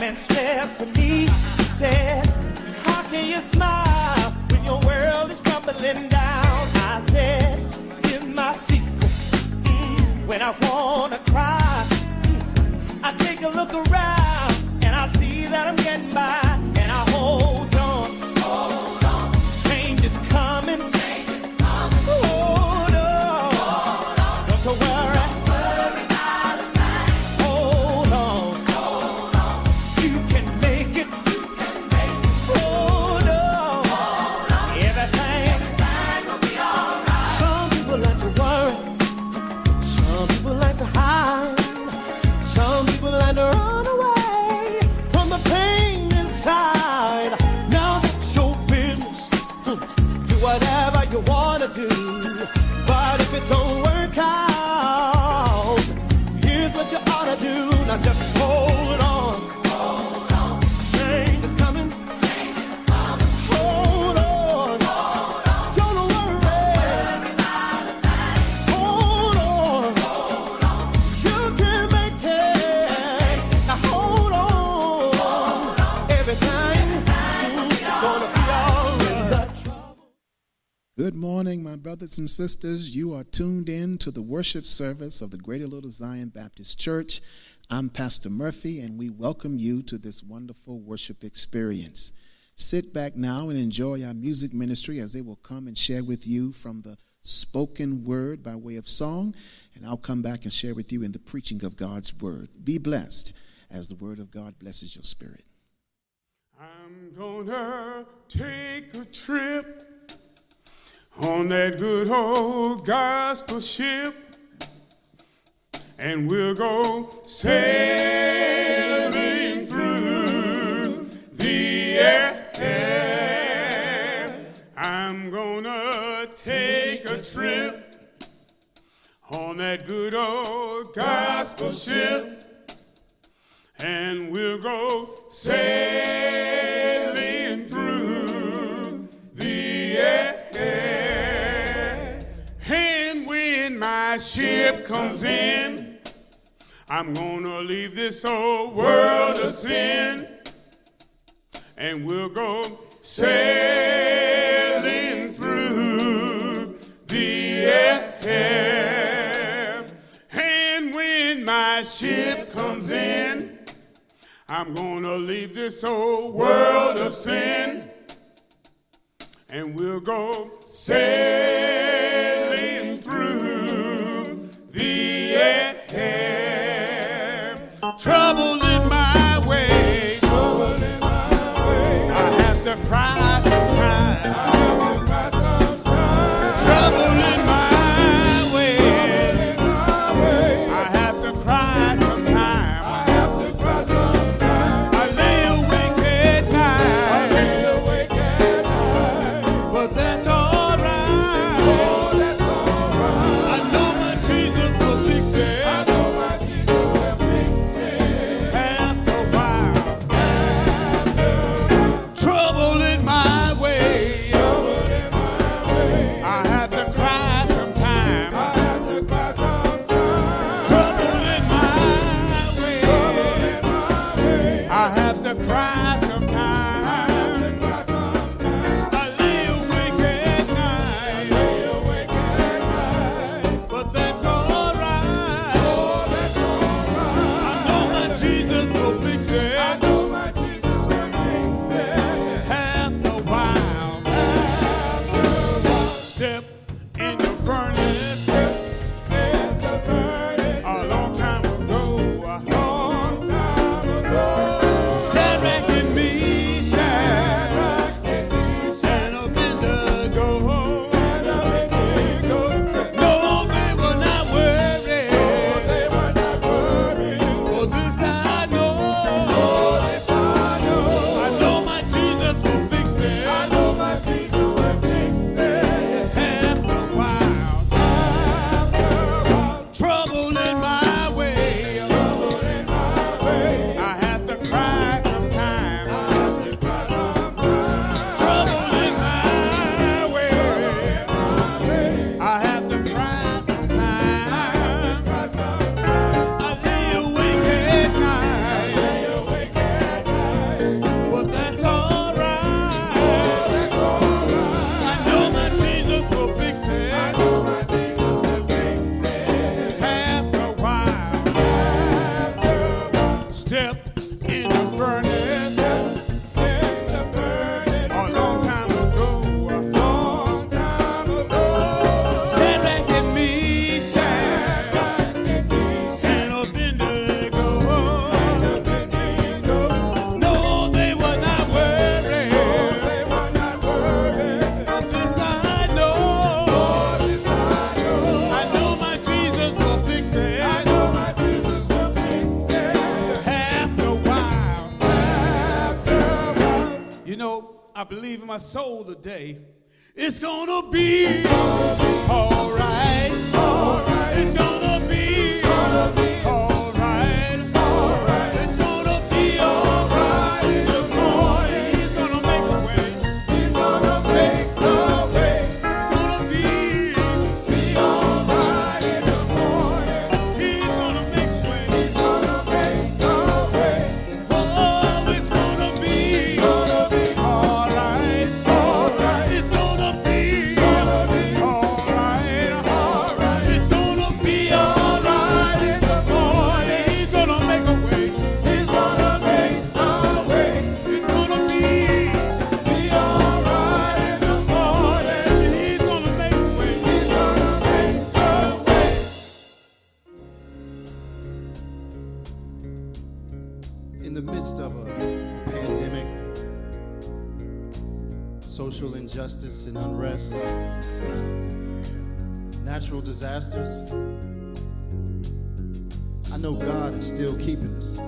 man stepped to me. He said, How can you smile when your world is crumbling down? I said, Give my secret. Mm, when I wanna cry, mm, I take a look around and I see that I'm getting by. Morning, my brothers and sisters. You are tuned in to the worship service of the Greater Little Zion Baptist Church. I'm Pastor Murphy, and we welcome you to this wonderful worship experience. Sit back now and enjoy our music ministry as they will come and share with you from the spoken word by way of song, and I'll come back and share with you in the preaching of God's word. Be blessed as the word of God blesses your spirit. I'm gonna take a trip on that good old gospel ship, and we'll go sailing through the air. I'm gonna take a trip on that good old gospel ship and we'll go sailing ship comes in, I'm gonna leave this old world of sin, and we'll go sailing through the air. And when my ship comes in, I'm gonna leave this old world of sin and we'll go sailing air. Trouble in the furnace. I believe in my soul today. It's gonna be alright. All right. It's gonna be. God is still keeping us.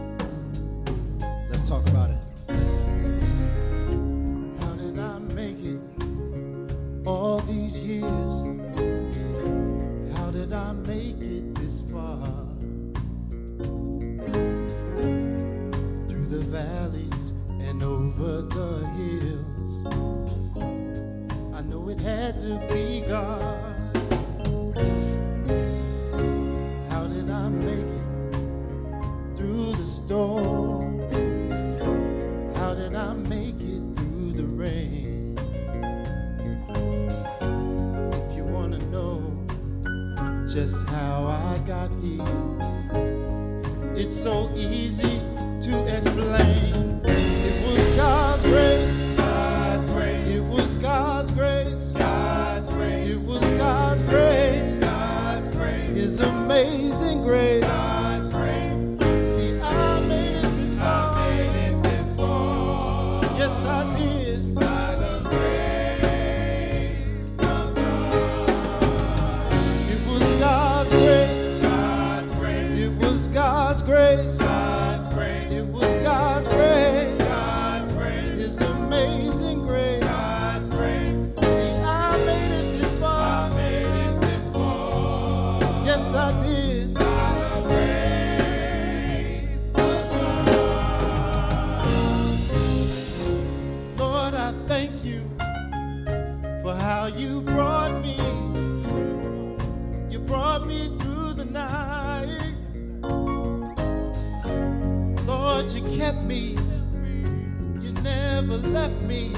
never left me.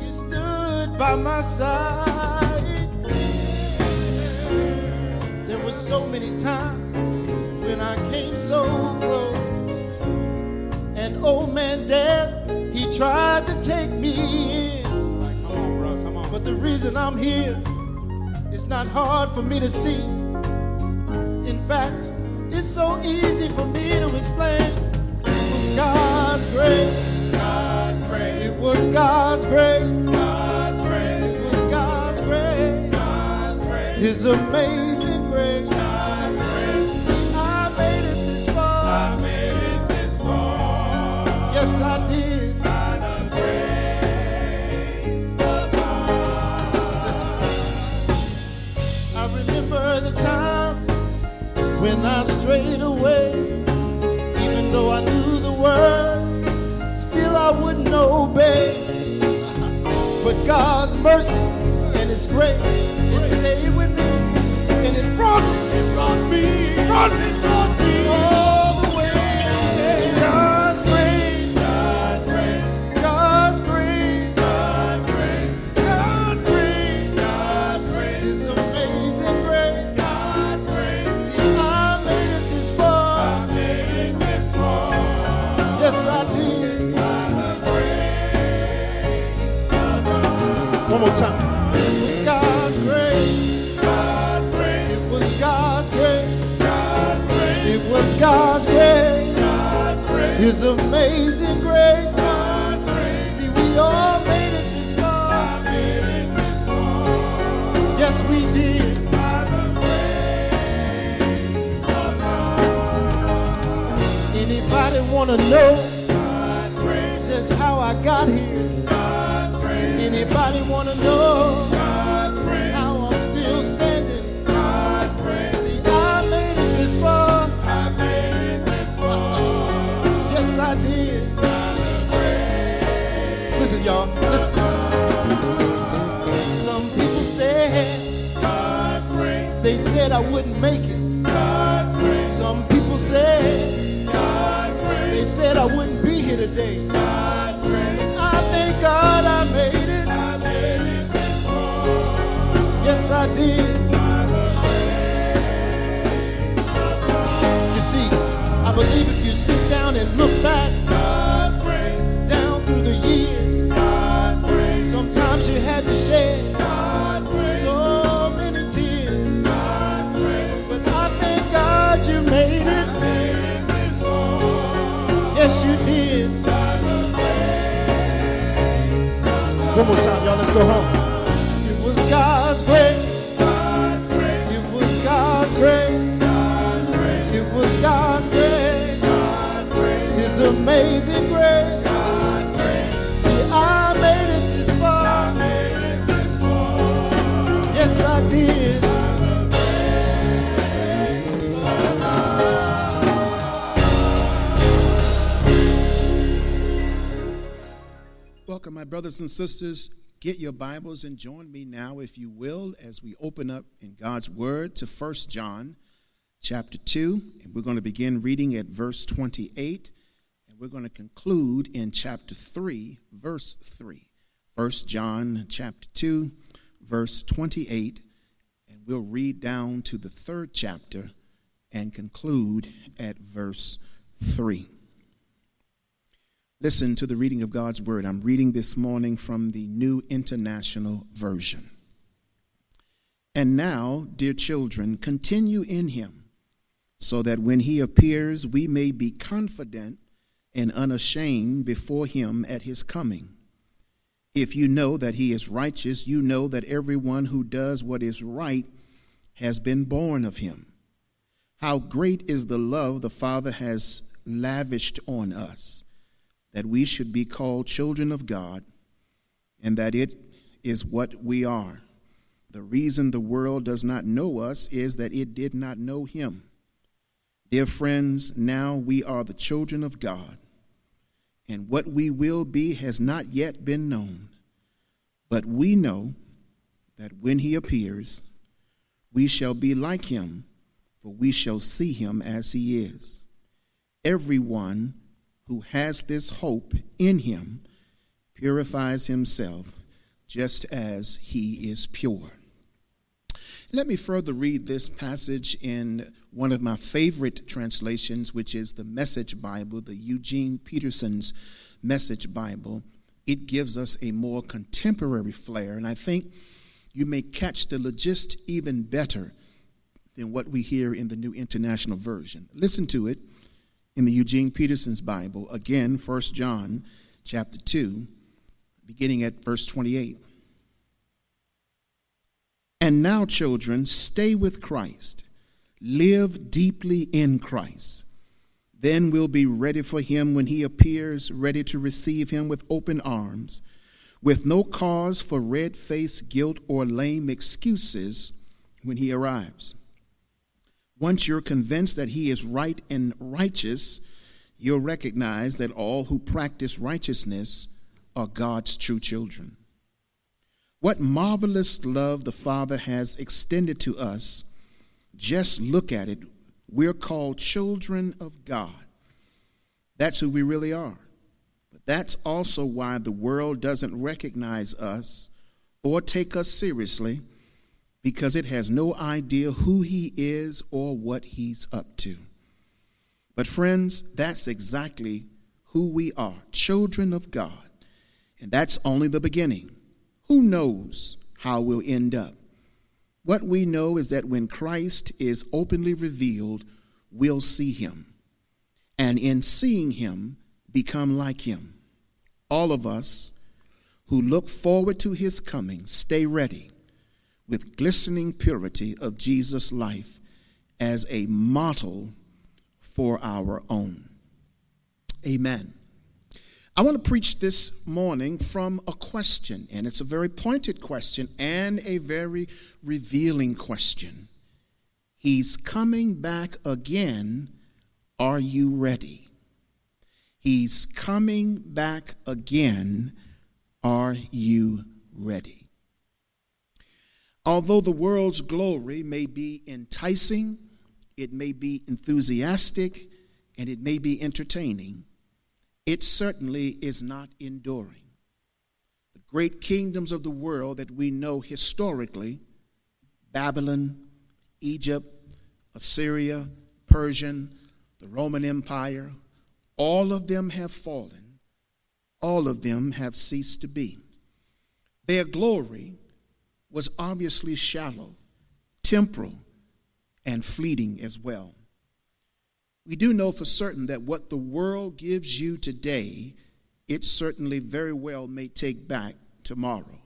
You stood by my side. There were so many times when I came so close. And old man Death, he tried to take me in. Come on, bro, come on. But the reason I'm here, it's not hard for me to see. In fact, it's so easy for me to explain. It was God's grace was God's grace. God's grace. It was God's grace. God's grace. His amazing grace. God's grace. See, I made it this far. I made it this far. Yes, I did. I remember the times when I strayed away and obey. But God's mercy and His grace, it stayed with me, and it brought me, it brought me, brought me, brought me. Oh. One more time. It was God's grace. It was God's grace. God's grace. It was God's grace. God's grace. His amazing grace. Said I wouldn't make it. Some people said they said I wouldn't be here today. I thank God I made it. Yes, I did. You see, I believe if One more time, y'all. Let's go home. It was God's grace. It was God's grace. It was God's grace. His amazing grace. Welcome, my brothers and sisters. Get your Bibles and join me now, if you will, as we open up in God's Word to 1 John chapter 2. And we're going to begin reading at verse 28, and we're going to conclude in chapter 3, verse 3. 1 John chapter 2, verse 28, and we'll read down to the third chapter and conclude at verse 3. Listen to the reading of God's Word. I'm reading this morning from the New International Version. And now, dear children, continue in Him, so that when He appears, we may be confident and unashamed before Him at His coming. If you know that He is righteous, you know that everyone who does what is right has been born of Him. How great is the love the Father has lavished on us that we should be called children of God, and that it is what we are. The reason the world does not know us is that it did not know Him. Dear friends, now we are the children of God, and what we will be has not yet been known. But we know that when He appears, we shall be like Him, for we shall see Him as He is. Everyone who has this hope in him purifies himself just as he is pure. Let me further read this passage in one of my favorite translations, which is the Message Bible, the Eugene Peterson's Message Bible. It gives us a more contemporary flair, and I think you may catch the logist even better than what we hear in the New International Version. Listen to it in the Eugene Peterson's Bible, again, 1 John chapter 2, beginning at verse 28. And now, children, stay with Christ. Live deeply in Christ. Then we'll be ready for him when he appears, ready to receive him with open arms, with no cause for red face, guilt, or lame excuses when he arrives. Once you're convinced that he is right and righteous, you'll recognize that all who practice righteousness are God's true children. What marvelous love the Father has extended to us. Just look at it. We're called children of God. That's who we really are. But that's also why the world doesn't recognize us or take us seriously because it has no idea who he is or what he's up to. But, friends, that's exactly who we are children of God. And that's only the beginning. Who knows how we'll end up? What we know is that when Christ is openly revealed, we'll see him. And in seeing him, become like him. All of us who look forward to his coming, stay ready with glistening purity of Jesus' life as a model for our own. Amen. I want to preach this morning from a question, and it's a very pointed question and a very revealing question. He's coming back again. Are you ready? He's coming back again. Are you ready? Although the world's glory may be enticing, it may be enthusiastic, and it may be entertaining, it certainly is not enduring. The great kingdoms of the world that we know historically Babylon, Egypt, Assyria, Persian, the Roman Empire, all of them have fallen. All of them have ceased to be. Their glory was obviously shallow, temporal, and fleeting as well. We do know for certain that what the world gives you today, it certainly very well may take back tomorrow.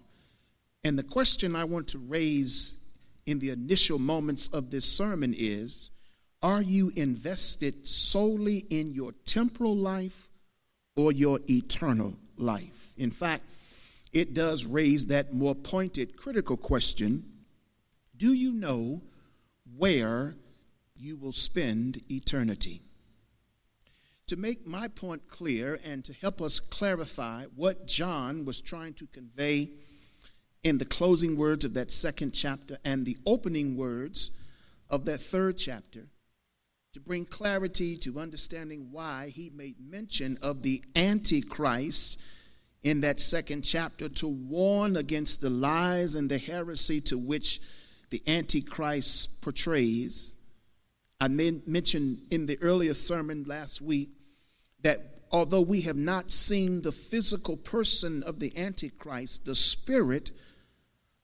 And the question I want to raise in the initial moments of this sermon is Are you invested solely in your temporal life or your eternal life? In fact, it does raise that more pointed, critical question Do you know where you will spend eternity? To make my point clear and to help us clarify what John was trying to convey in the closing words of that second chapter and the opening words of that third chapter, to bring clarity to understanding why he made mention of the Antichrist in that second chapter to warn against the lies and the heresy to which the Antichrist portrays. I mentioned in the earlier sermon last week that although we have not seen the physical person of the Antichrist, the spirit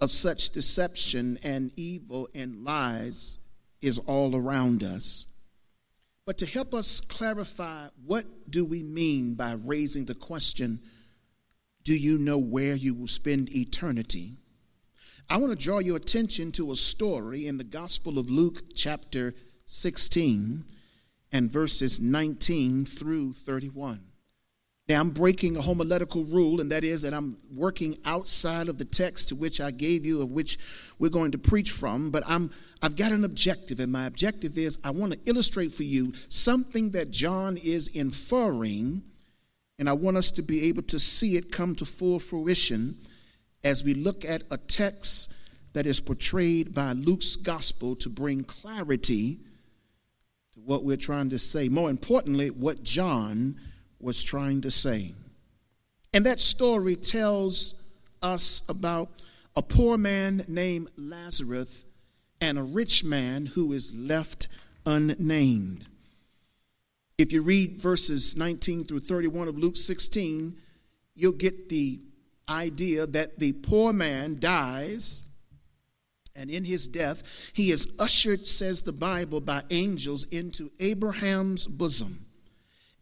of such deception and evil and lies is all around us. But to help us clarify what do we mean by raising the question, do you know where you will spend eternity? I want to draw your attention to a story in the Gospel of Luke, chapter 16, and verses 19 through 31. Now, I'm breaking a homiletical rule, and that is that I'm working outside of the text to which I gave you, of which we're going to preach from, but I'm, I've got an objective, and my objective is I want to illustrate for you something that John is inferring, and I want us to be able to see it come to full fruition as we look at a text that is portrayed by Luke's gospel to bring clarity to what we're trying to say. More importantly, what John was trying to say. And that story tells us about a poor man named Lazarus and a rich man who is left unnamed. If you read verses 19 through 31 of Luke 16, you'll get the idea that the poor man dies and in his death, he is ushered, says the Bible, by angels into Abraham's bosom,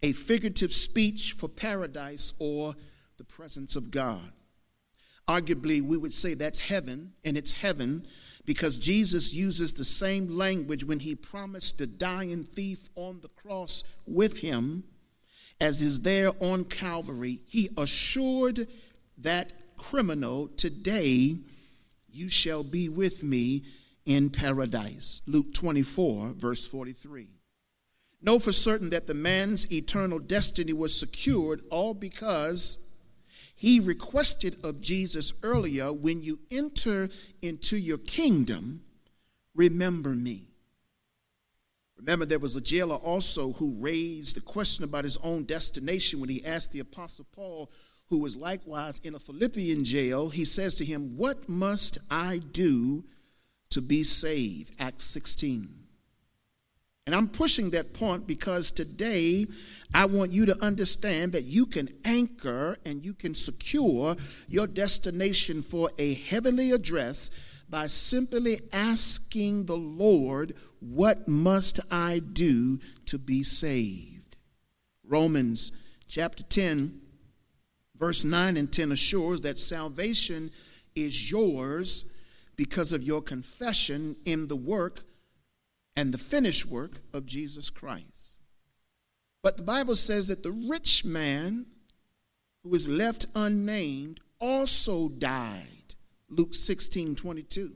a figurative speech for paradise or the presence of God. Arguably, we would say that's heaven, and it's heaven because Jesus uses the same language when he promised the dying thief on the cross with him as is there on Calvary. He assured that criminal, Today you shall be with me in paradise. Luke 24, verse 43. Know for certain that the man's eternal destiny was secured all because he requested of Jesus earlier when you enter into your kingdom, remember me. Remember, there was a jailer also who raised the question about his own destination when he asked the Apostle Paul, who was likewise in a Philippian jail, he says to him, What must I do to be saved? Acts 16. And I'm pushing that point because today I want you to understand that you can anchor and you can secure your destination for a heavenly address by simply asking the Lord, What must I do to be saved? Romans chapter 10 Verse 9 and 10 assures that salvation is yours because of your confession in the work and the finished work of Jesus Christ. But the Bible says that the rich man who is left unnamed, also died. Luke 16 22.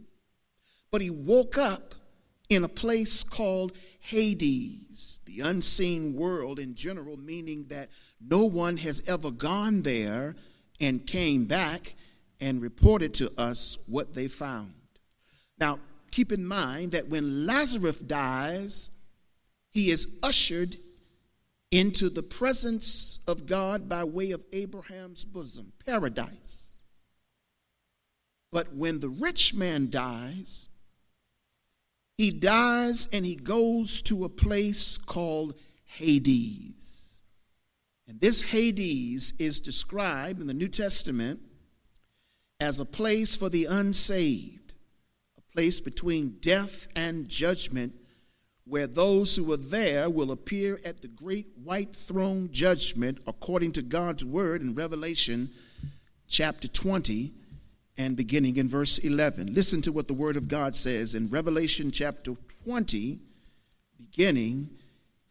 But he woke up in a place called Hades, the unseen world in general, meaning that no one has ever gone there and came back and reported to us what they found. Now, keep in mind that when Lazarus dies, he is ushered into the presence of God by way of Abraham's bosom, paradise. But when the rich man dies, he dies and he goes to a place called Hades. And this Hades is described in the New Testament as a place for the unsaved, place between death and judgment, where those who are there will appear at the great white throne judgment according to God's word in Revelation chapter 20 and beginning in verse 11. Listen to what the Word of God says in Revelation chapter 20, beginning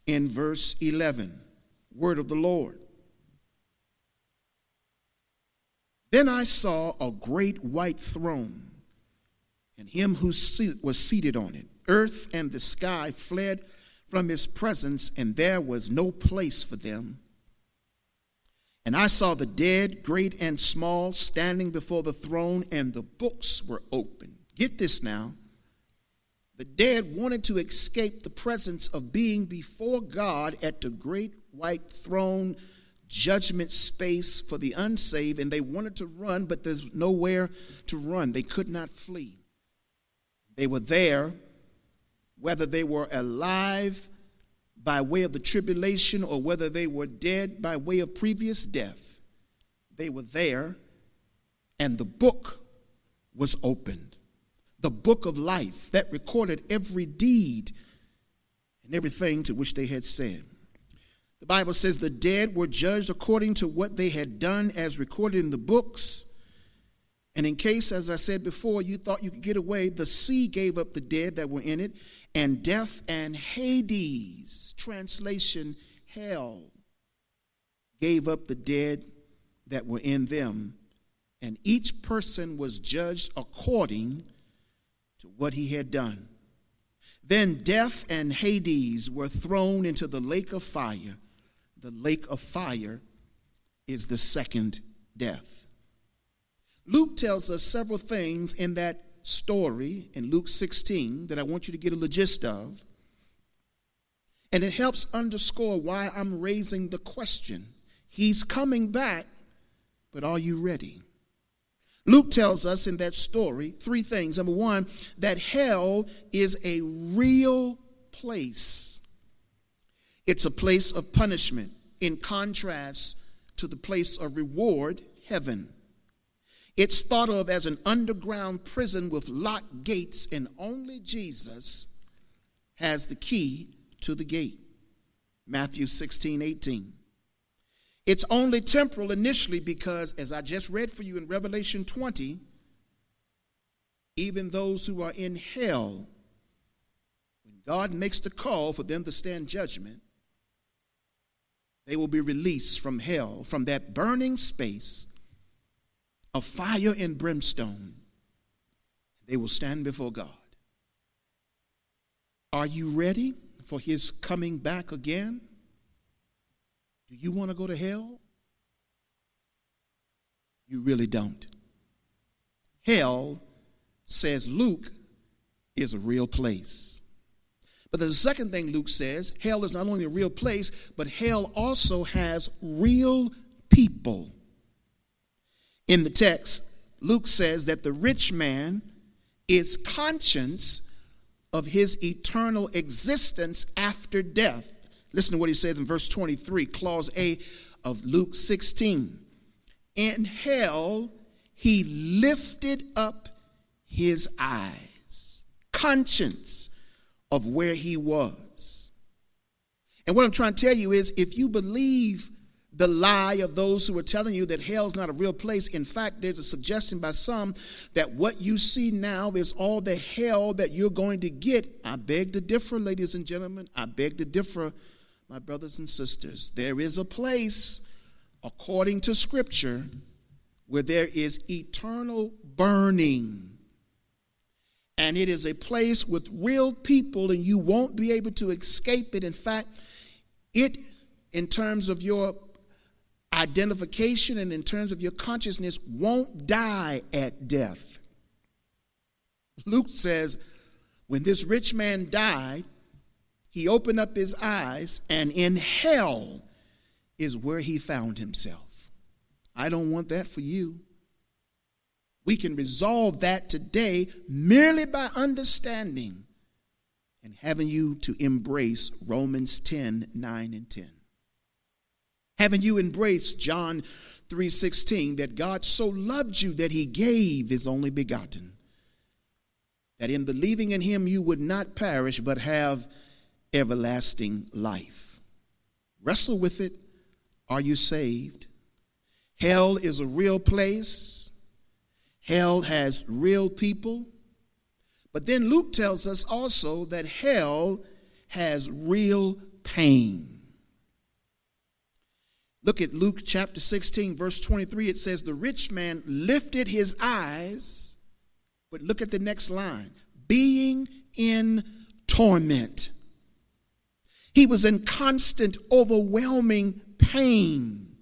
in verse 11. Word of the Lord. Then I saw a great white throne, and him who was seated on it. Earth and the sky fled from his presence, and there was no place for them. And I saw the dead, great and small, standing before the throne, and the books were opened. Get this now. The dead wanted to escape the presence of being before God at the great white throne judgment space for the unsaved, and they wanted to run, but there's nowhere to run. They could not flee. They were there, whether they were alive by way of the tribulation or whether they were dead by way of previous death, they were there and the book was opened. The book of life that recorded every deed and everything to which they had said. The Bible says the dead were judged according to what they had done as recorded in the books. And in case, as I said before, you thought you could get away, the sea gave up the dead that were in it, and death and Hades, translation hell, gave up the dead that were in them, and each person was judged according to what he had done. Then death and Hades were thrown into the lake of fire. The lake of fire is the second death. Luke tells us several things in that story in Luke 16 that I want you to get a gist of. And it helps underscore why I'm raising the question. He's coming back, but are you ready? Luke tells us in that story three things. Number one, that hell is a real place, it's a place of punishment, in contrast to the place of reward, heaven. It's thought of as an underground prison with locked gates, and only Jesus has the key to the gate. Matthew 16, 18. It's only temporal initially because, as I just read for you in Revelation 20, even those who are in hell, when God makes the call for them to stand judgment, they will be released from hell, from that burning space of fire and brimstone. They will stand before God. Are you ready for his coming back again? Do you want to go to hell? You really don't. Hell, says Luke, is a real place. But the second thing Luke says hell is not only a real place, but hell also has real people. In the text, Luke says that the rich man is conscious of his eternal existence after death. Listen to what he says in verse 23, clause A of Luke 16. In hell, he lifted up his eyes, conscience of where he was. And what I'm trying to tell you is if you believe the lie of those who are telling you that hell's not a real place. In fact, there's a suggestion by some that what you see now is all the hell that you're going to get. I beg to differ, ladies and gentlemen. I beg to differ, my brothers and sisters. There is a place according to Scripture, where there is eternal burning. And it is a place with real people, and you won't be able to escape it. In fact, it, in terms of your identification and in terms of your consciousness, won't die at death. Luke says, when this rich man died, he opened up his eyes, and in hell is where he found himself. I don't want that for you. We can resolve that today merely by understanding and having you to embrace Romans 10 9 and 10. Having you embraced John 3:16 that God so loved you that he gave his only begotten that in believing in him you would not perish but have everlasting life. Wrestle with it. Are you saved? Hell is a real place. Hell has real people. But then Luke tells us also that hell has real pain. Look at Luke chapter 16, verse 23. It says, The rich man lifted his eyes, but look at the next line being in torment. He was in constant, overwhelming pain.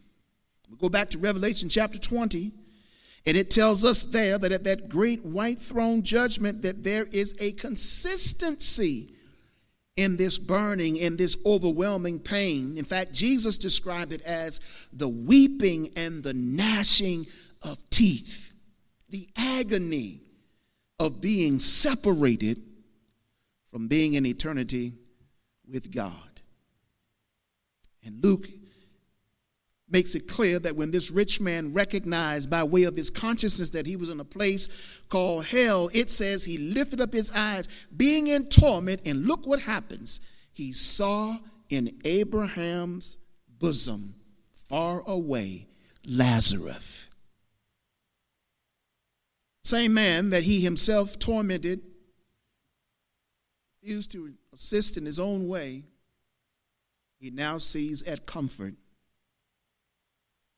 We go back to Revelation chapter 20, and it tells us there that at that great white throne judgment that there is a consistency in this burning, in this overwhelming pain. In fact, Jesus described it as the weeping and the gnashing of teeth, the agony of being separated from being in eternity with God. And Luke makes it clear that when this rich man recognized by way of his consciousness that he was in a place called hell, it says he lifted up his eyes, being in torment, and look what happens. He saw in Abraham's bosom, far away, Lazarus. Same man that he himself tormented, refused to assist in his own way, he now sees at comfort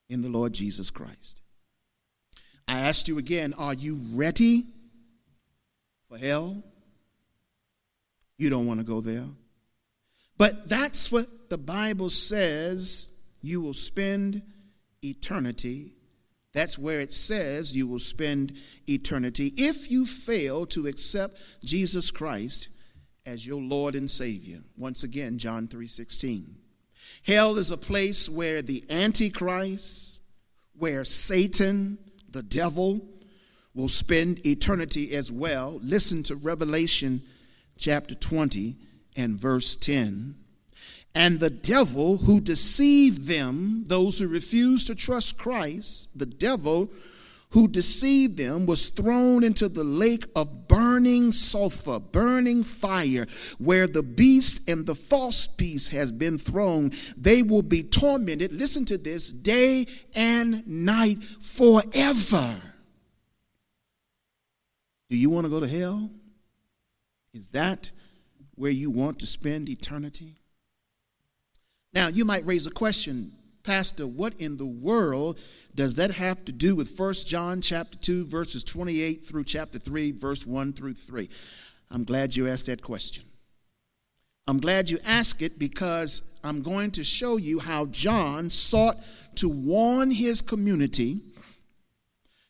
in the Lord Jesus Christ. I asked you again, are you ready for hell? You don't want to go there. But that's what the Bible says you will spend eternity. That's where it says you will spend eternity if you fail to accept Jesus Christ as your Lord and Savior. Once again, John 3:16. Hell is a place where the Antichrist, where Satan, the devil, will spend eternity as well. Listen to Revelation chapter 20 and verse 10. And the devil who deceived them, those who refused to trust Christ, the devil who deceived them was thrown into the lake of burning sulfur, burning fire, where the beast and the false beast has been thrown. They will be tormented, listen to this, day and night forever. Do you want to go to hell? Is that where you want to spend eternity? Now, you might raise a question, Pastor, what in the world does that have to do with 1 John chapter 2 verses 28 through chapter 3 verse 1 through 3? I'm glad you asked that question. I'm glad you asked it because I'm going to show you how John sought to warn his community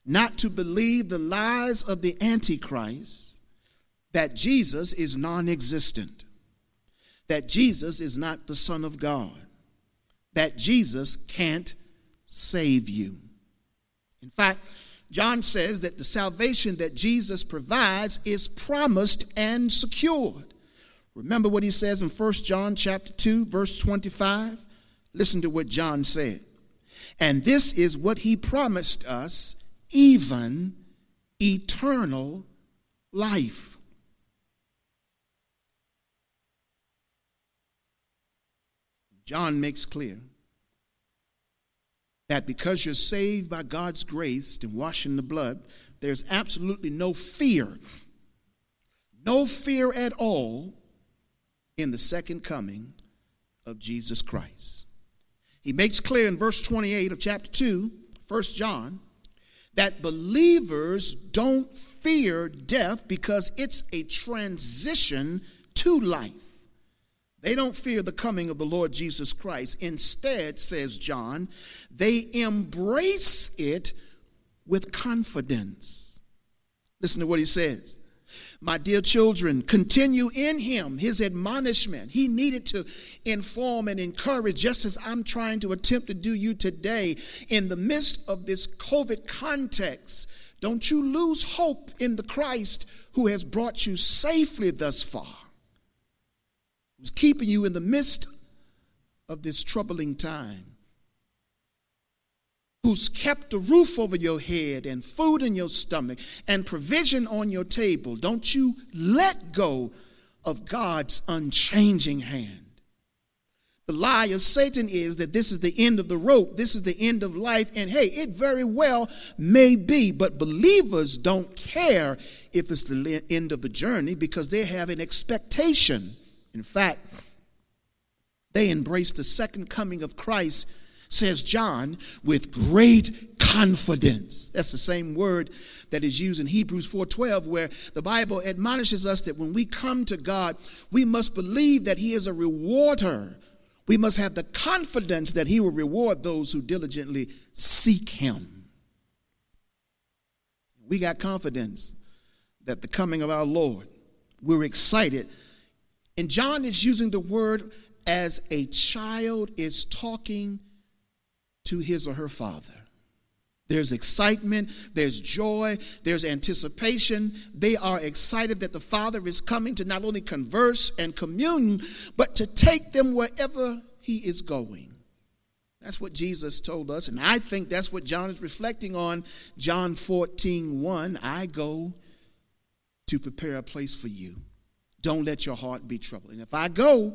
not to believe the lies of the Antichrist, that Jesus is non existent, that Jesus is not the Son of God, that Jesus can't save you. In fact, John says that the salvation that Jesus provides is promised and secured. Remember what he says in 1 John chapter 2 verse 25? Listen to what John said. And this is what he promised us, even eternal life. John makes clear that because you're saved by God's grace and washing the blood, there's absolutely no fear, no fear at all in the second coming of Jesus Christ. He makes clear in verse 28 of chapter 2, 1 John, that believers don't fear death because it's a transition to life. They don't fear the coming of the Lord Jesus Christ. Instead, says John, they embrace it with confidence. Listen to what he says. My dear children, continue in him, his admonishment. He needed to inform and encourage, just as I'm trying to attempt to do you today. In the midst of this COVID context, don't you lose hope in the Christ who has brought you safely thus far, who's keeping you in the midst of this troubling time who's kept a roof over your head and food in your stomach and provision on your table, don't you let go of God's unchanging hand. The lie of Satan is that this is the end of the rope, this is the end of life, and hey, it very well may be, but believers don't care if it's the end of the journey because they have an expectation. In fact, they embrace the second coming of Christ says John, with great confidence. That's the same word that is used in Hebrews 4:12 where the Bible admonishes us that when we come to God, we must believe that he is a rewarder. We must have the confidence that he will reward those who diligently seek him. We got confidence that the coming of our Lord, we're excited. And John is using the word as a child is talking to his or her father. There's excitement, there's joy, there's anticipation. They are excited that the Father is coming to not only converse and commune, but to take them wherever he is going. That's what Jesus told us, and I think that's what John is reflecting on. John 14, 1. I go to prepare a place for you. Don't let your heart be troubled. And if I go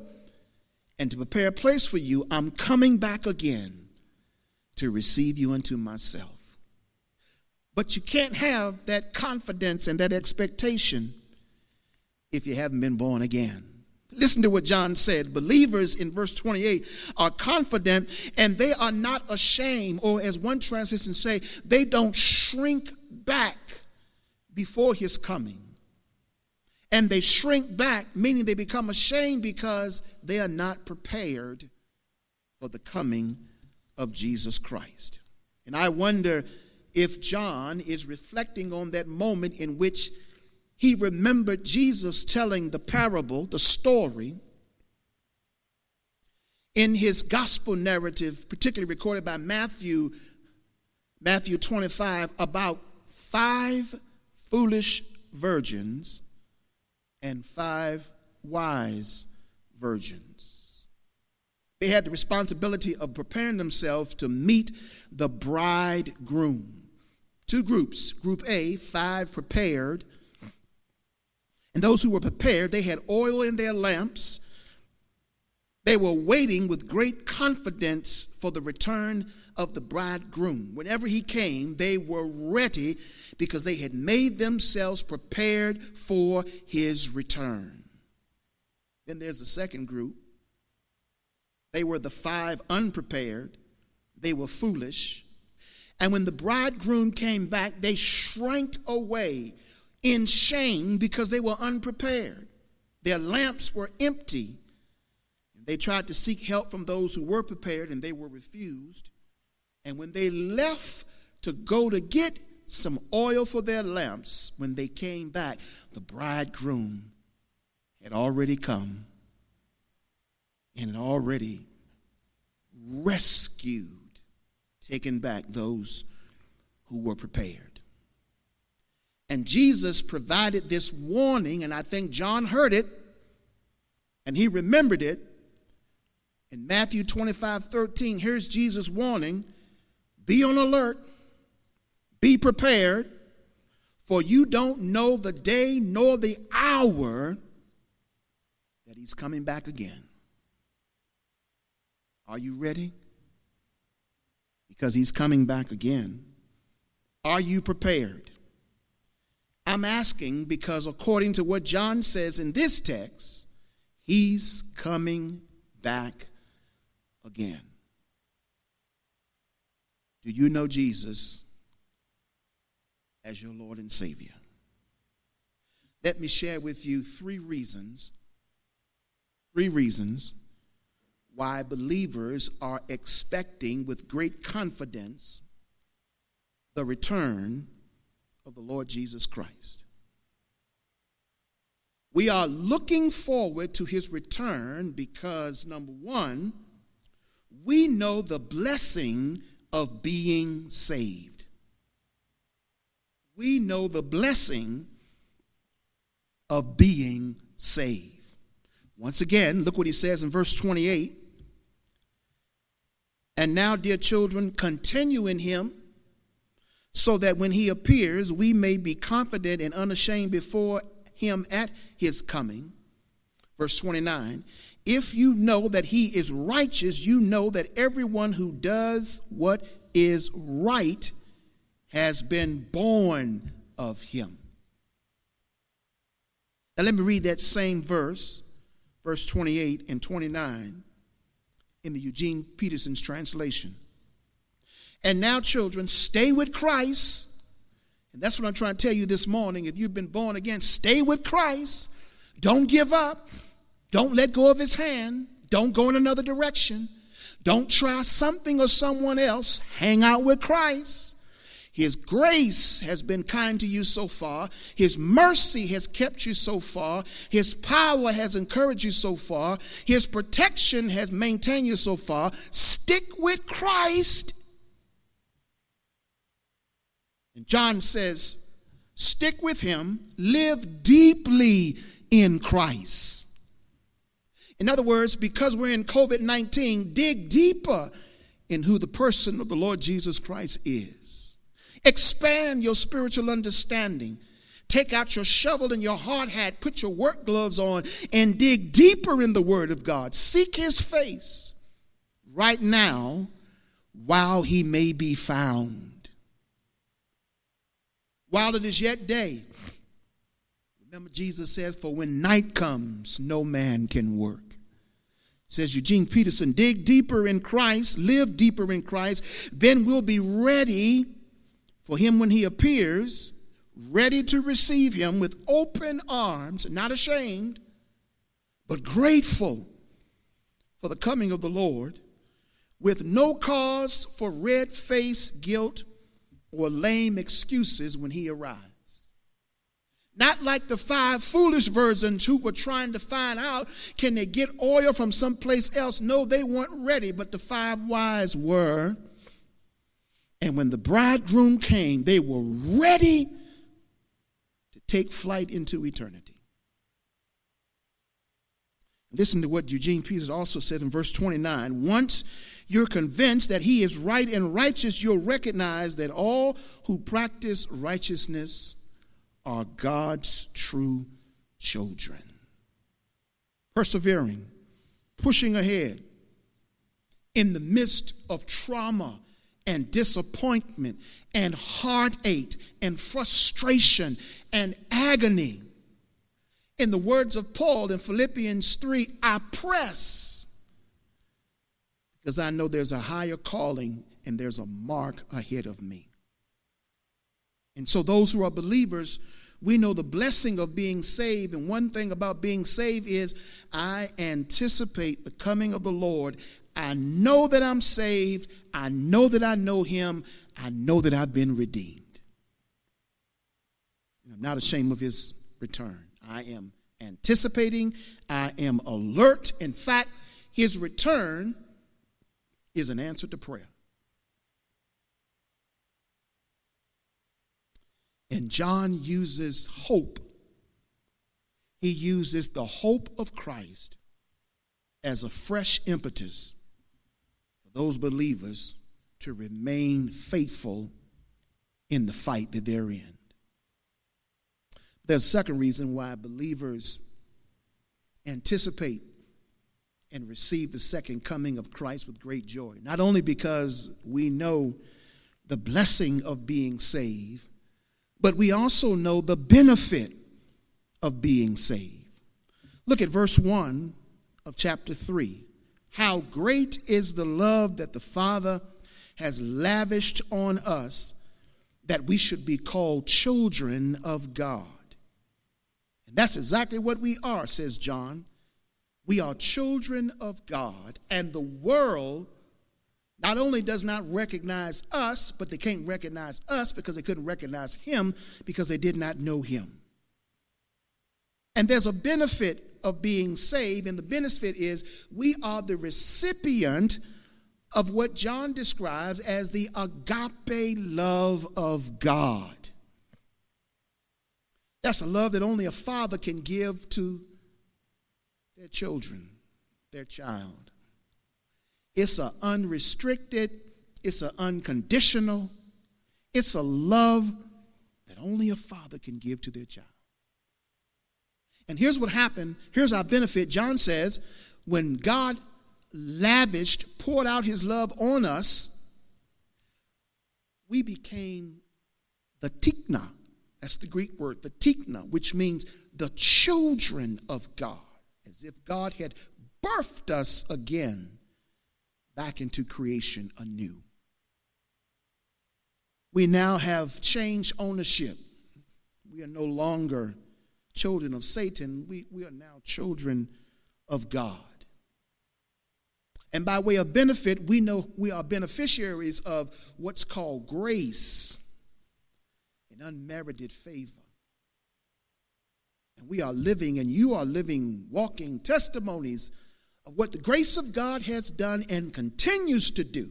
and to prepare a place for you, I'm coming back again to receive you unto myself. But you can't have that confidence and that expectation if you haven't been born again. Listen to what John said. Believers in verse 28 are confident and they are not ashamed, or as one translation say, they don't shrink back before his coming. And they shrink back, meaning they become ashamed because they are not prepared for the coming of Jesus Christ. And I wonder if John is reflecting on that moment in which he remembered Jesus telling the parable, the story, in his gospel narrative, particularly recorded by Matthew, Matthew 25, about five foolish virgins and five wise virgins. They had the responsibility of preparing themselves to meet the bridegroom. Two groups. Group A, five prepared. And those who were prepared, they had oil in their lamps. They were waiting with great confidence for the return of the bridegroom. Whenever he came, they were ready because they had made themselves prepared for his return. Then there's a second group they were the five unprepared, they were foolish. And when the bridegroom came back, they shrank away in shame because they were unprepared. Their lamps were empty. They tried to seek help from those who were prepared and they were refused. And when they left to go to get some oil for their lamps, when they came back, the bridegroom had already come and had already rescued, taken back those who were prepared. And Jesus provided this warning, and I think John heard it and he remembered it. In Matthew 25 13, here's Jesus' warning Be on alert, be prepared, for you don't know the day nor the hour that he's coming back again. Are you ready? Because he's coming back again. Are you prepared? I'm asking because according to what John says in this text, he's coming back again. Do you know Jesus as your Lord and Savior? Let me share with you three reasons, three reasons why believers are expecting with great confidence the return of the Lord Jesus Christ. We are looking forward to his return because, number one, we know the blessing of being saved. We know the blessing of being saved. Once again, look what he says in verse 28. And now, dear children, continue in him so that when he appears, we may be confident and unashamed before him at his coming. Verse 29 If you know that he is righteous, you know that everyone who does what is right has been born of him. Now, let me read that same verse, verse 28 and 29, in the Eugene Peterson's translation. And now, children, stay with Christ. And that's what I'm trying to tell you this morning. If you've been born again, stay with Christ. Don't give up. Don't let go of his hand. Don't go in another direction. Don't try something or someone else. Hang out with Christ. His grace has been kind to you so far. His mercy has kept you so far. His power has encouraged you so far. His protection has maintained you so far. Stick with Christ and John says, stick with him, live deeply in Christ. In other words, because we're in COVID 19, dig deeper in who the person of the Lord Jesus Christ is. Expand your spiritual understanding. Take out your shovel and your hard hat, put your work gloves on, and dig deeper in the Word of God. Seek His face right now while He may be found while it is yet day. Remember, Jesus says, For when night comes, no man can work. Says Eugene Peterson, dig deeper in Christ, live deeper in Christ, then we'll be ready for him when he appears, ready to receive him with open arms, not ashamed, but grateful for the coming of the Lord, with no cause for red face guilt or lame excuses when he arrives. Not like the five foolish virgins who were trying to find out can they get oil from someplace else. No, they weren't ready, but the five wise were. And when the bridegroom came, they were ready to take flight into eternity. Listen to what Eugene Peters also said in verse 29. Once you're convinced that he is right and righteous, you'll recognize that all who practice righteousness are God's true children. Persevering, pushing ahead in the midst of trauma and disappointment and heartache and frustration and agony. In the words of Paul in Philippians 3, I press because I know there's a higher calling and there's a mark ahead of me. And so, those who are believers, we know the blessing of being saved. And one thing about being saved is I anticipate the coming of the Lord. I know that I'm saved. I know that I know Him. I know that I've been redeemed. And I'm not ashamed of His return. I am anticipating, I am alert. In fact, His return is an answer to prayer. And John uses hope. He uses the hope of Christ as a fresh impetus for those believers to remain faithful in the fight that they're in. There's a second reason why believers anticipate and receive the second coming of Christ with great joy. Not only because we know the blessing of being saved, but we also know the benefit of being saved. Look at verse 1 of chapter 3. How great is the love that the Father has lavished on us that we should be called children of God. And that's exactly what we are, says John. We are children of God, and the world not only does not recognize us, but they can't recognize us because they couldn't recognize him because they did not know him. And there's a benefit of being saved, and the benefit is we are the recipient of what John describes as the agape love of God. That's a love that only a father can give to their children, their child. It's an unrestricted, it's an unconditional, it's a love that only a father can give to their child. And here's what happened. Here's our benefit. John says, when God lavished, poured out his love on us, we became the tikna. That's the Greek word, the tikna, which means the children of God, as if God had birthed us again back into creation anew. We now have changed ownership. We are no longer children of Satan, we, we are now children of God. And by way of benefit, we know we are beneficiaries of what's called grace and unmerited favor. And we are living, and you are living, walking testimonies of what the grace of God has done and continues to do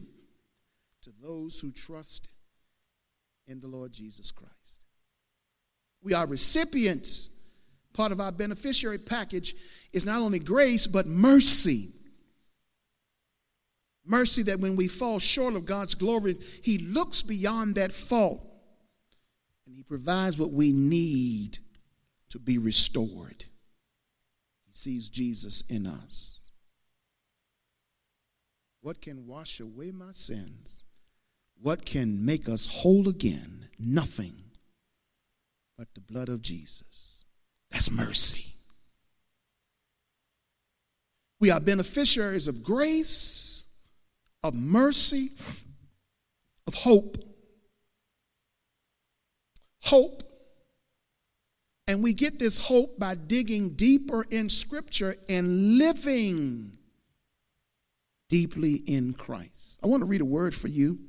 to those who trust in the Lord Jesus Christ. We are recipients part of our beneficiary package is not only grace, but mercy. Mercy that when we fall short of God's glory, He looks beyond that fault and He provides what we need to be restored. He sees Jesus in us. What can wash away my sins? What can make us whole again? Nothing but the blood of Jesus. That's mercy. We are beneficiaries of grace, of mercy, of hope. Hope. And we get this hope by digging deeper in Scripture and living deeply in Christ. I want to read a word for you.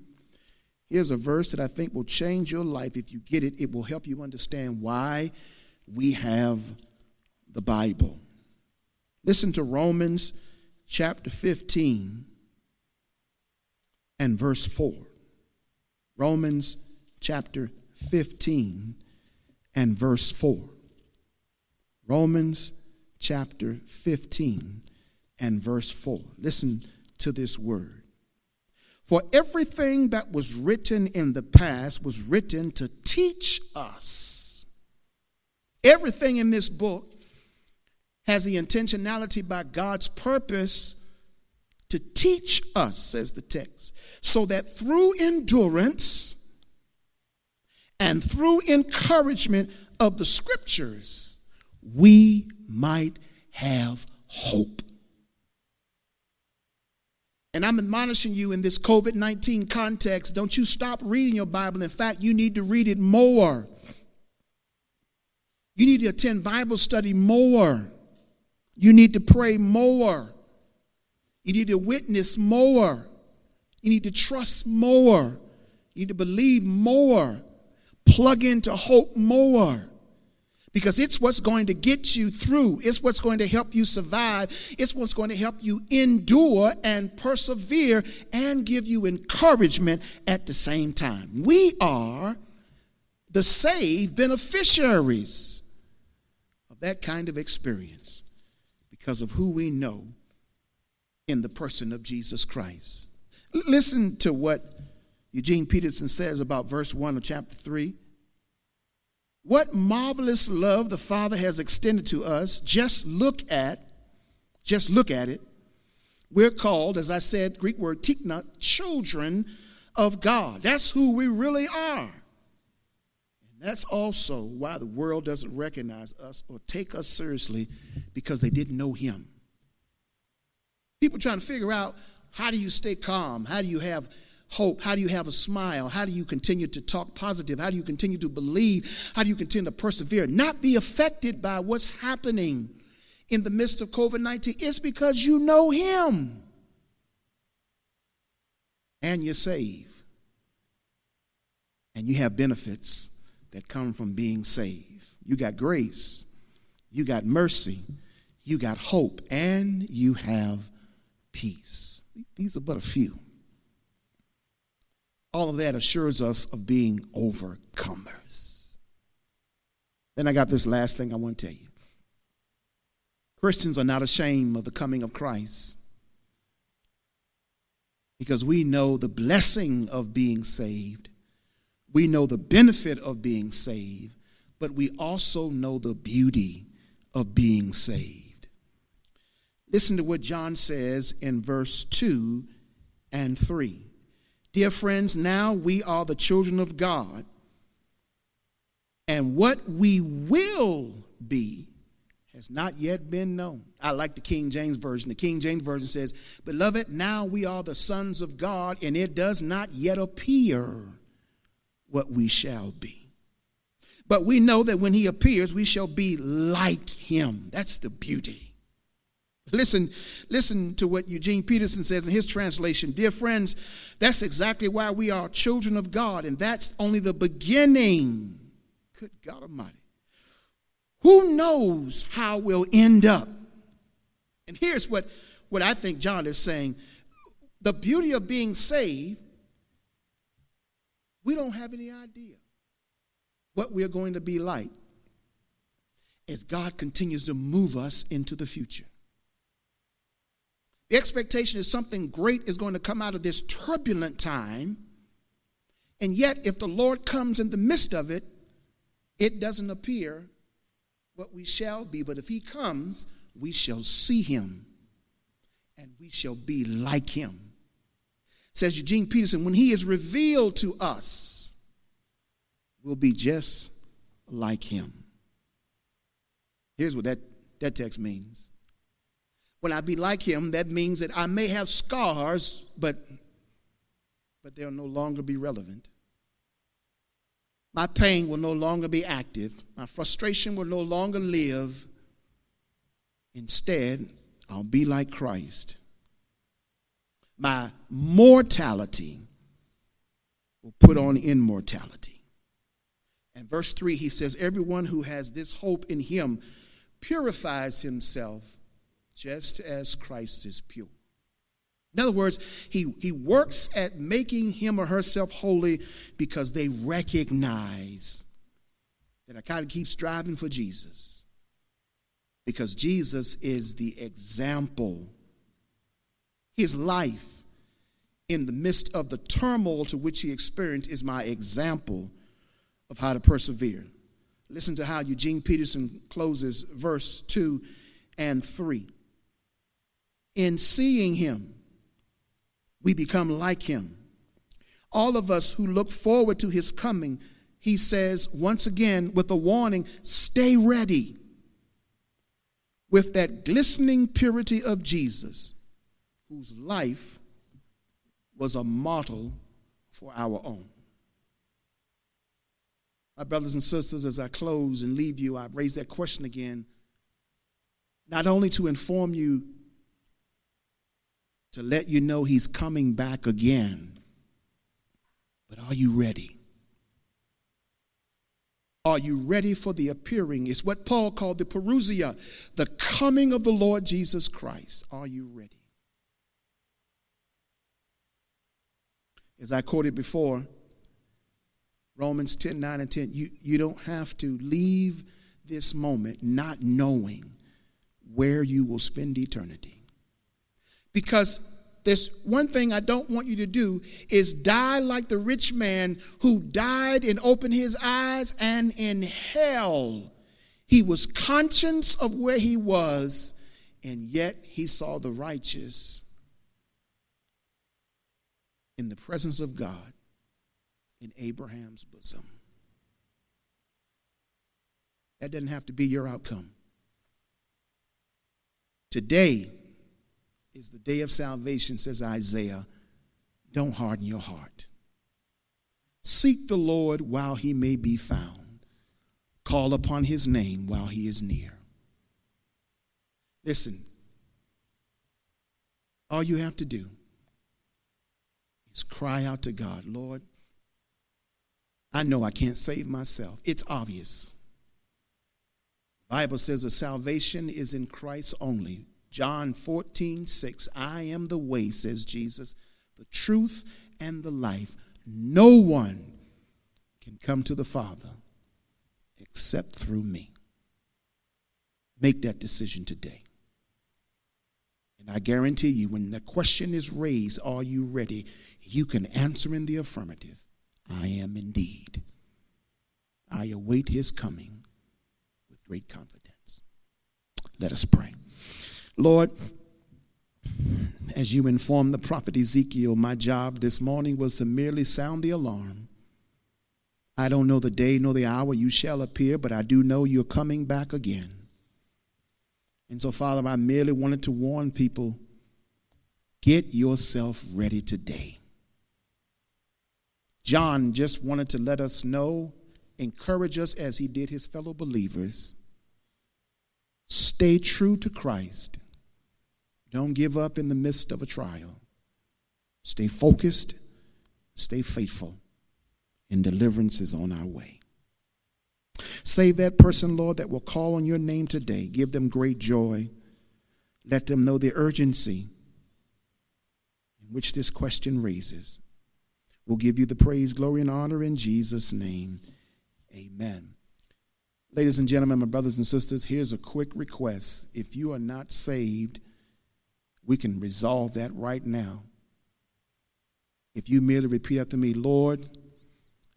Here's a verse that I think will change your life. If you get it, it will help you understand why we have the Bible. Listen to Romans chapter 15 and verse 4. Romans chapter 15 and verse 4. Romans chapter 15 and verse 4. Listen to this word. For everything that was written in the past was written to teach us Everything in this book has the intentionality by God's purpose to teach us, says the text, so that through endurance and through encouragement of the scriptures, we might have hope. And I'm admonishing you in this COVID 19 context don't you stop reading your Bible. In fact, you need to read it more. You need to attend Bible study more. You need to pray more. You need to witness more. You need to trust more. You need to believe more. Plug into hope more. Because it's what's going to get you through. It's what's going to help you survive. It's what's going to help you endure and persevere and give you encouragement at the same time. We are the saved beneficiaries of that kind of experience because of who we know in the person of Jesus Christ. Listen to what Eugene Peterson says about verse 1 of chapter 3. What marvelous love the Father has extended to us. Just look at, just look at it. We're called, as I said, Greek word tikna, children of God. That's who we really are. And That's also why the world doesn't recognize us or take us seriously because they didn't know him. People trying to figure out how do you stay calm? How do you have hope? How do you have a smile? How do you continue to talk positive? How do you continue to believe? How do you continue to persevere? Not be affected by what's happening in the midst of COVID 19. It's because you know Him and you're saved. And you have benefits that come from being saved. You got grace, you got mercy, you got hope, and you have peace. These are but a few. All of that assures us of being overcomers. Then I got this last thing I want to tell you. Christians are not ashamed of the coming of Christ because we know the blessing of being saved. We know the benefit of being saved, but we also know the beauty of being saved. Listen to what John says in verse 2 and 3. Dear friends, now we are the children of God, and what we will be has not yet been known. I like the King James Version. The King James Version says, Beloved, now we are the sons of God, and it does not yet appear what we shall be. But we know that when he appears, we shall be like him. That's the beauty. Listen, listen to what Eugene Peterson says in his translation. Dear friends, that's exactly why we are children of God, and that's only the beginning. Good God Almighty. Who knows how we'll end up? And here's what, what I think John is saying the beauty of being saved, we don't have any idea what we're going to be like as God continues to move us into the future. The expectation is something great is going to come out of this turbulent time. And yet, if the Lord comes in the midst of it, it doesn't appear what we shall be, but if he comes, we shall see him and we shall be like him. Says Eugene Peterson, when he is revealed to us, we'll be just like him. Here's what that, that text means. When I be like him, that means that I may have scars, but, but they'll no longer be relevant. My pain will no longer be active. My frustration will no longer live. Instead, I'll be like Christ. My mortality will put on immortality. And verse 3, he says, Everyone who has this hope in him purifies himself just as Christ is pure. In other words, he, he works at making him or herself holy because they recognize that I kind of keep striving for Jesus. Because Jesus is the example. His life in the midst of the turmoil to which he experienced is my example of how to persevere. Listen to how Eugene Peterson closes verse 2 and 3. In seeing him, we become like him. All of us who look forward to his coming, he says once again with a warning stay ready with that glistening purity of Jesus, whose life was a model for our own. My brothers and sisters, as I close and leave you, I raise that question again, not only to inform you to let you know he's coming back again. But are you ready? Are you ready for the appearing? It's what Paul called the parousia, the coming of the Lord Jesus Christ. Are you ready? As I quoted before, Romans 10 9 and 10, you, you don't have to leave this moment not knowing where you will spend eternity. Because there's one thing I don't want you to do is die like the rich man who died and opened his eyes and in hell he was conscious of where he was and yet he saw the righteous in the presence of God in Abraham's bosom. That doesn't have to be your outcome. Today, is the day of salvation, says Isaiah. Don't harden your heart. Seek the Lord while he may be found. Call upon his name while he is near. Listen, all you have to do is cry out to God, Lord, I know I can't save myself. It's obvious. The Bible says the salvation is in Christ only. John 14, 6. I am the way, says Jesus, the truth and the life. No one can come to the Father except through me. Make that decision today. And I guarantee you, when the question is raised, are you ready? You can answer in the affirmative I am indeed. I await his coming with great confidence. Let us pray. Lord, as you informed the prophet Ezekiel, my job this morning was to merely sound the alarm. I don't know the day nor the hour you shall appear, but I do know you're coming back again. And so, Father, I merely wanted to warn people get yourself ready today. John just wanted to let us know, encourage us as he did his fellow believers. Stay true to Christ. Don't give up in the midst of a trial. Stay focused, stay faithful, and deliverance is on our way. Save that person, Lord, that will call on your name today. Give them great joy. Let them know the urgency in which this question raises. We'll give you the praise, glory, and honor in Jesus' name. Amen. Ladies and gentlemen, my brothers and sisters, here's a quick request. If you are not saved, we can resolve that right now. If you merely repeat after me, Lord,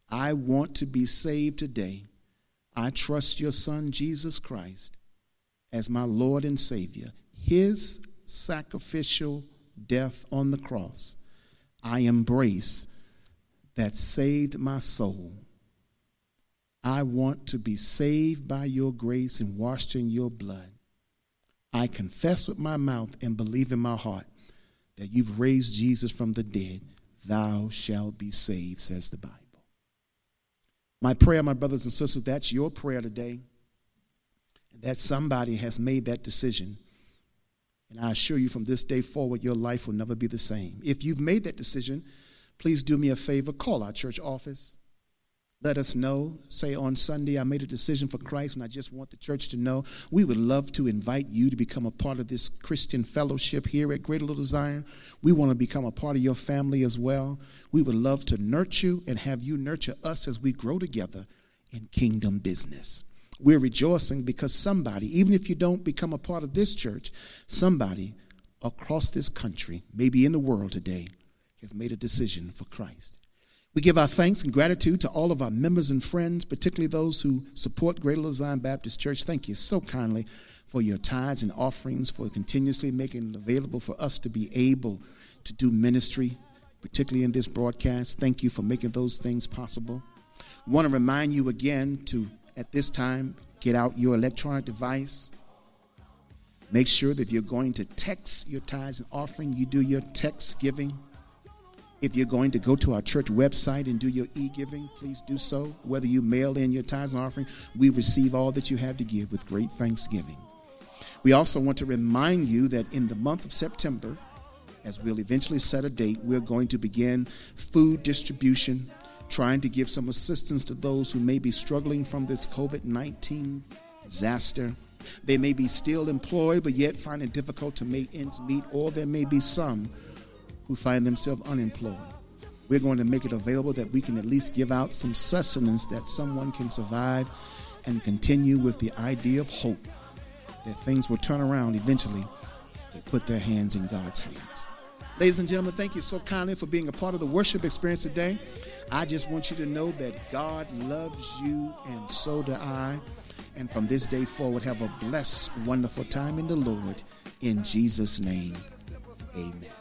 I want to be saved today. I trust your Son, Jesus Christ, as my Lord and Savior. His sacrificial death on the cross, I embrace that saved my soul. I want to be saved by your grace and washed in your blood. I confess with my mouth and believe in my heart that you've raised Jesus from the dead. Thou shalt be saved, says the Bible. My prayer, my brothers and sisters, that's your prayer today. That somebody has made that decision. And I assure you from this day forward, your life will never be the same. If you've made that decision, please do me a favor call our church office. Let us know. Say on Sunday, I made a decision for Christ and I just want the church to know. We would love to invite you to become a part of this Christian fellowship here at Greater Little Zion. We want to become a part of your family as well. We would love to nurture you and have you nurture us as we grow together in kingdom business. We're rejoicing because somebody, even if you don't become a part of this church, somebody across this country, maybe in the world today, has made a decision for Christ. We give our thanks and gratitude to all of our members and friends, particularly those who support Greater Zion Baptist Church. Thank you so kindly for your tithes and offerings, for continuously making it available for us to be able to do ministry, particularly in this broadcast. Thank you for making those things possible. I want to remind you again to, at this time, get out your electronic device. Make sure that if you're going to text your tithes and offering, you do your text giving if you're going to go to our church website and do your e giving, please do so. Whether you mail in your tithes and offering, we receive all that you have to give with great thanksgiving. We also want to remind you that in the month of September, as we'll eventually set a date, we're going to begin food distribution, trying to give some assistance to those who may be struggling from this COVID 19 disaster. They may be still employed, but yet find it difficult to make ends meet, or there may be some who find themselves unemployed. We're going to make it available that we can at least give out some sustenance that someone can survive and continue with the idea of hope that things will turn around eventually. They put their hands in God's hands. Ladies and gentlemen, thank you so kindly for being a part of the worship experience today. I just want you to know that God loves you, and so do I. And from this day forward, have a blessed, wonderful time in the Lord. In Jesus' name, amen.